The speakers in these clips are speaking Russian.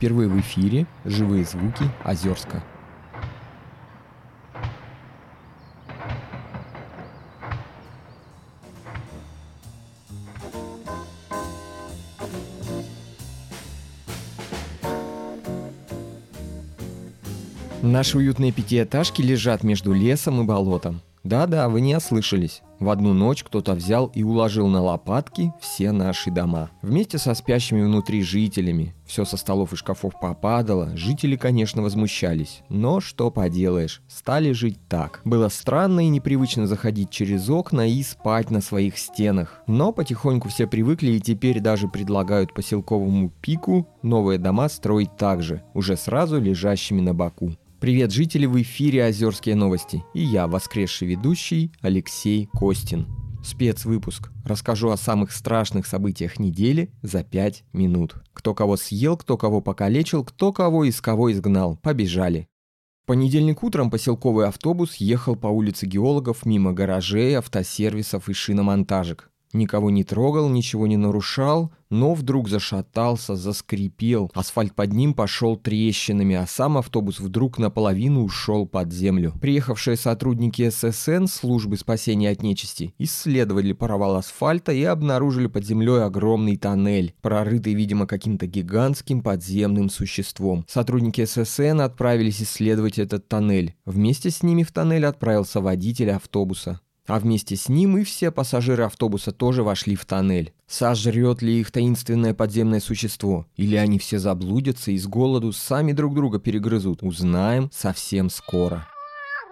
Впервые в эфире «Живые звуки Озерска». Наши уютные пятиэтажки лежат между лесом и болотом. Да-да, вы не ослышались. В одну ночь кто-то взял и уложил на лопатки все наши дома. Вместе со спящими внутри жителями. Все со столов и шкафов попадало. Жители, конечно, возмущались. Но что поделаешь, стали жить так. Было странно и непривычно заходить через окна и спать на своих стенах. Но потихоньку все привыкли и теперь даже предлагают поселковому пику новые дома строить так же, уже сразу лежащими на боку. Привет, жители, в эфире «Озерские новости» и я, воскресший ведущий Алексей Костин. Спецвыпуск. Расскажу о самых страшных событиях недели за 5 минут. Кто кого съел, кто кого покалечил, кто кого из кого изгнал. Побежали. В понедельник утром поселковый автобус ехал по улице геологов мимо гаражей, автосервисов и шиномонтажек. Никого не трогал, ничего не нарушал, но вдруг зашатался, заскрипел. Асфальт под ним пошел трещинами, а сам автобус вдруг наполовину ушел под землю. Приехавшие сотрудники ССН, службы спасения от нечисти, исследовали провал асфальта и обнаружили под землей огромный тоннель, прорытый, видимо, каким-то гигантским подземным существом. Сотрудники ССН отправились исследовать этот тоннель. Вместе с ними в тоннель отправился водитель автобуса а вместе с ним и все пассажиры автобуса тоже вошли в тоннель. Сожрет ли их таинственное подземное существо? Или они все заблудятся и с голоду сами друг друга перегрызут? Узнаем совсем скоро.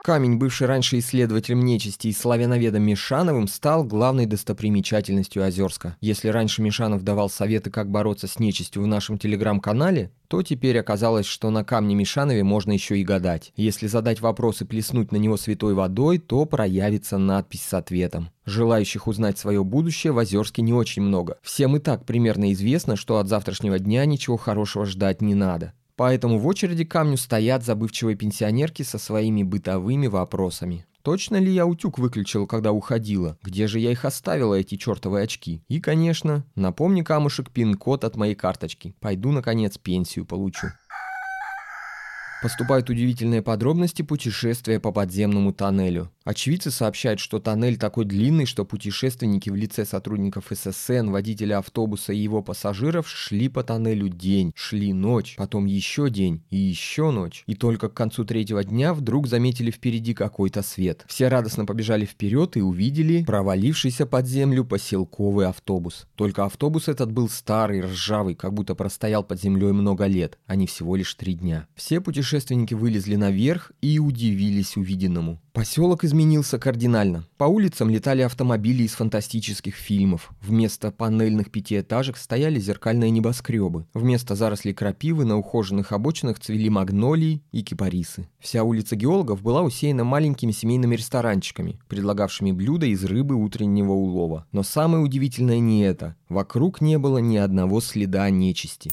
Камень, бывший раньше исследователем нечисти и славяноведом Мишановым, стал главной достопримечательностью Озерска. Если раньше Мишанов давал советы, как бороться с нечистью в нашем телеграм-канале, то теперь оказалось, что на камне Мишанове можно еще и гадать. Если задать вопрос и плеснуть на него святой водой, то проявится надпись с ответом. Желающих узнать свое будущее в Озерске не очень много. Всем и так примерно известно, что от завтрашнего дня ничего хорошего ждать не надо. Поэтому в очереди к камню стоят забывчивые пенсионерки со своими бытовыми вопросами. Точно ли я утюг выключил, когда уходила? Где же я их оставила, эти чертовые очки? И, конечно, напомни камушек пин-код от моей карточки. Пойду, наконец, пенсию получу. Поступают удивительные подробности путешествия по подземному тоннелю. Очевидцы сообщают, что тоннель такой длинный, что путешественники в лице сотрудников ССН, водителя автобуса и его пассажиров шли по тоннелю день, шли ночь, потом еще день и еще ночь. И только к концу третьего дня вдруг заметили впереди какой-то свет. Все радостно побежали вперед и увидели провалившийся под землю поселковый автобус. Только автобус этот был старый, ржавый, как будто простоял под землей много лет, а не всего лишь три дня. Все путешественники путешественники вылезли наверх и удивились увиденному. Поселок изменился кардинально. По улицам летали автомобили из фантастических фильмов. Вместо панельных пятиэтажек стояли зеркальные небоскребы. Вместо зарослей крапивы на ухоженных обочинах цвели магнолии и кипарисы. Вся улица геологов была усеяна маленькими семейными ресторанчиками, предлагавшими блюда из рыбы утреннего улова. Но самое удивительное не это. Вокруг не было ни одного следа нечисти.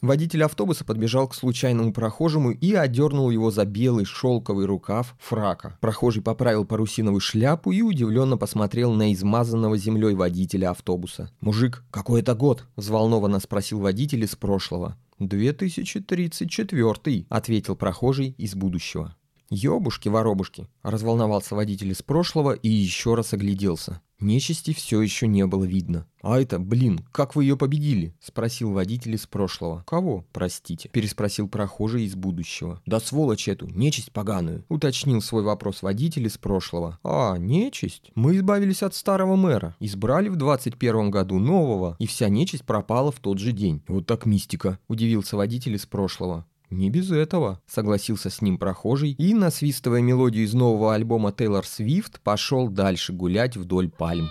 Водитель автобуса подбежал к случайному прохожему и одернул его за белый шелковый рукав фрака. Прохожий поправил парусиновую шляпу и удивленно посмотрел на измазанного землей водителя автобуса. «Мужик, какой это год?» – взволнованно спросил водитель из прошлого. «2034», – ответил прохожий из будущего. «Ёбушки-воробушки!» – разволновался водитель из прошлого и еще раз огляделся. Нечисти все еще не было видно. «А это, блин, как вы ее победили?» – спросил водитель из прошлого. «Кого, простите?» – переспросил прохожий из будущего. «Да сволочь эту, нечисть поганую!» – уточнил свой вопрос водитель из прошлого. «А, нечисть? Мы избавились от старого мэра, избрали в 21 году нового, и вся нечисть пропала в тот же день. Вот так мистика!» – удивился водитель из прошлого. «Не без этого», — согласился с ним прохожий и, насвистывая мелодию из нового альбома Тейлор Свифт, пошел дальше гулять вдоль пальм.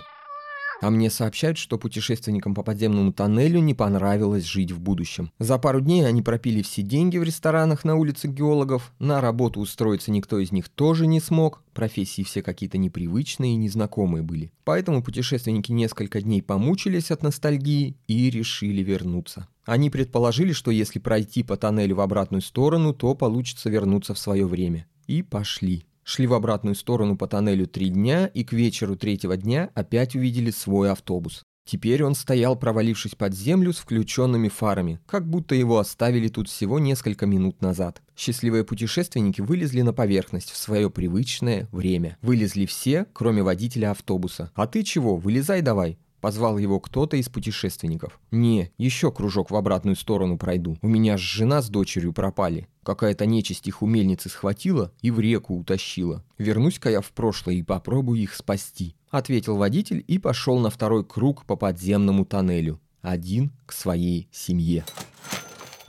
А мне сообщают, что путешественникам по подземному тоннелю не понравилось жить в будущем. За пару дней они пропили все деньги в ресторанах на улице геологов, на работу устроиться никто из них тоже не смог, профессии все какие-то непривычные и незнакомые были. Поэтому путешественники несколько дней помучились от ностальгии и решили вернуться. Они предположили, что если пройти по тоннелю в обратную сторону, то получится вернуться в свое время. И пошли. Шли в обратную сторону по тоннелю три дня и к вечеру третьего дня опять увидели свой автобус. Теперь он стоял, провалившись под землю с включенными фарами, как будто его оставили тут всего несколько минут назад. Счастливые путешественники вылезли на поверхность в свое привычное время. Вылезли все, кроме водителя автобуса. «А ты чего? Вылезай давай!» Позвал его кто-то из путешественников. «Не, еще кружок в обратную сторону пройду. У меня ж жена с дочерью пропали. Какая-то нечисть их у мельницы схватила и в реку утащила. Вернусь-ка я в прошлое и попробую их спасти», — ответил водитель и пошел на второй круг по подземному тоннелю. Один к своей семье.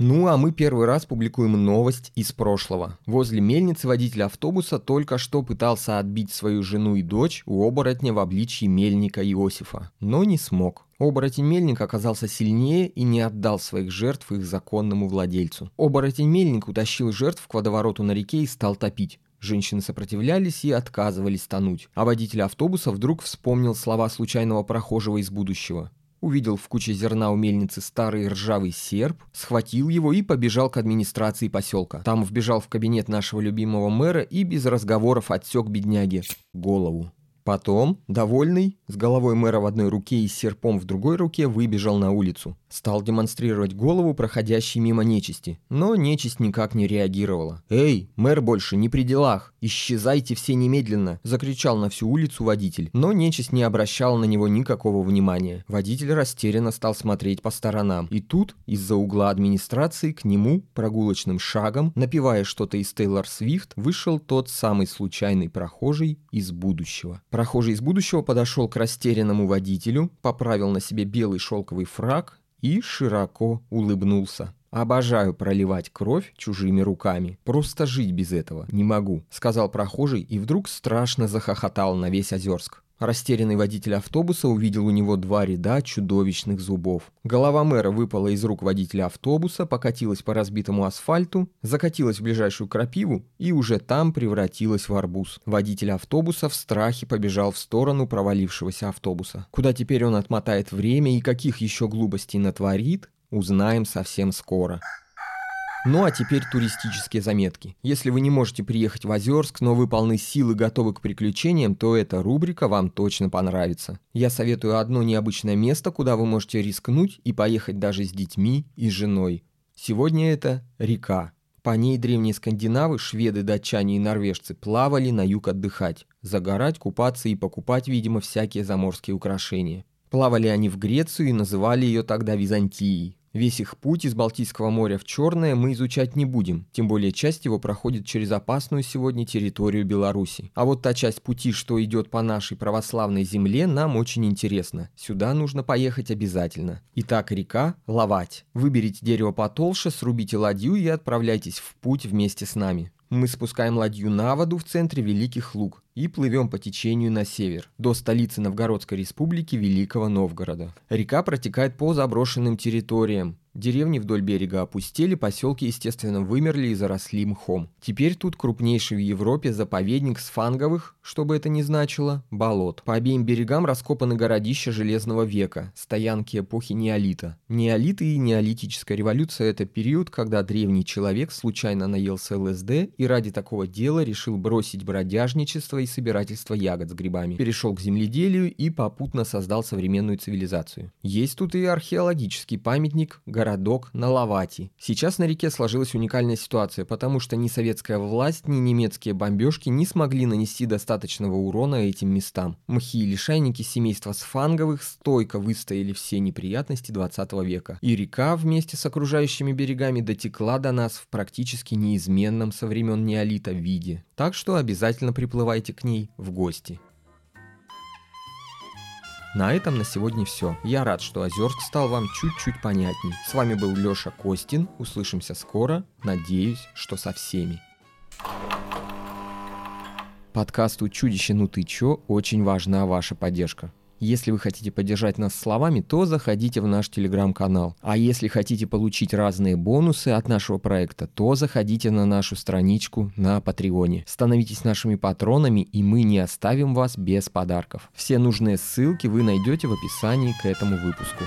Ну а мы первый раз публикуем новость из прошлого. Возле мельницы водитель автобуса только что пытался отбить свою жену и дочь у оборотня в обличье мельника Иосифа, но не смог. Оборотень мельник оказался сильнее и не отдал своих жертв их законному владельцу. Оборотень мельник утащил жертв к водовороту на реке и стал топить. Женщины сопротивлялись и отказывались тонуть. А водитель автобуса вдруг вспомнил слова случайного прохожего из будущего увидел в куче зерна у мельницы старый ржавый серп, схватил его и побежал к администрации поселка. Там вбежал в кабинет нашего любимого мэра и без разговоров отсек бедняге голову. Потом, довольный, с головой мэра в одной руке и серпом в другой руке, выбежал на улицу. Стал демонстрировать голову проходящей мимо нечисти, но нечисть никак не реагировала. «Эй, мэр больше не при делах! Исчезайте все немедленно!» – закричал на всю улицу водитель. Но нечисть не обращала на него никакого внимания. Водитель растерянно стал смотреть по сторонам. И тут, из-за угла администрации, к нему, прогулочным шагом, напивая что-то из Тейлор Свифт, вышел тот самый случайный прохожий из будущего. Прохожий из будущего подошел к растерянному водителю, поправил на себе белый шелковый фраг и широко улыбнулся. «Обожаю проливать кровь чужими руками. Просто жить без этого не могу», — сказал прохожий и вдруг страшно захохотал на весь Озерск. Растерянный водитель автобуса увидел у него два ряда чудовищных зубов. Голова мэра выпала из рук водителя автобуса, покатилась по разбитому асфальту, закатилась в ближайшую крапиву и уже там превратилась в арбуз. Водитель автобуса в страхе побежал в сторону провалившегося автобуса. Куда теперь он отмотает время и каких еще глупостей натворит, узнаем совсем скоро. Ну а теперь туристические заметки. Если вы не можете приехать в Озерск, но вы полны сил и готовы к приключениям, то эта рубрика вам точно понравится. Я советую одно необычное место, куда вы можете рискнуть и поехать даже с детьми и женой. Сегодня это река. По ней древние скандинавы, шведы, датчане и норвежцы плавали на юг отдыхать, загорать, купаться и покупать, видимо, всякие заморские украшения. Плавали они в Грецию и называли ее тогда Византией. Весь их путь из Балтийского моря в Черное мы изучать не будем, тем более часть его проходит через опасную сегодня территорию Беларуси. А вот та часть пути, что идет по нашей православной земле, нам очень интересна. Сюда нужно поехать обязательно. Итак, река Ловать. Выберите дерево потолще, срубите ладью и отправляйтесь в путь вместе с нами. Мы спускаем ладью на воду в центре Великих Луг и плывем по течению на север, до столицы Новгородской республики Великого Новгорода. Река протекает по заброшенным территориям, Деревни вдоль берега опустели, поселки, естественно, вымерли и заросли мхом. Теперь тут крупнейший в Европе заповедник сфанговых, что бы это ни значило, болот. По обеим берегам раскопаны городища Железного века, стоянки эпохи неолита. Неолит и неолитическая революция – это период, когда древний человек случайно наелся ЛСД и ради такого дела решил бросить бродяжничество и собирательство ягод с грибами. Перешел к земледелию и попутно создал современную цивилизацию. Есть тут и археологический памятник – городок на Лавати. Сейчас на реке сложилась уникальная ситуация, потому что ни советская власть, ни немецкие бомбежки не смогли нанести достаточного урона этим местам. Мхи и лишайники семейства Сфанговых стойко выстояли все неприятности 20 века. И река вместе с окружающими берегами дотекла до нас в практически неизменном со времен неолита виде. Так что обязательно приплывайте к ней в гости. На этом на сегодня все. Я рад, что Озерск стал вам чуть-чуть понятней. С вами был Леша Костин. Услышимся скоро. Надеюсь, что со всеми. Подкасту «Чудище, ну ты чё?» очень важна ваша поддержка. Если вы хотите поддержать нас словами, то заходите в наш телеграм-канал. А если хотите получить разные бонусы от нашего проекта, то заходите на нашу страничку на Патреоне. Становитесь нашими патронами, и мы не оставим вас без подарков. Все нужные ссылки вы найдете в описании к этому выпуску.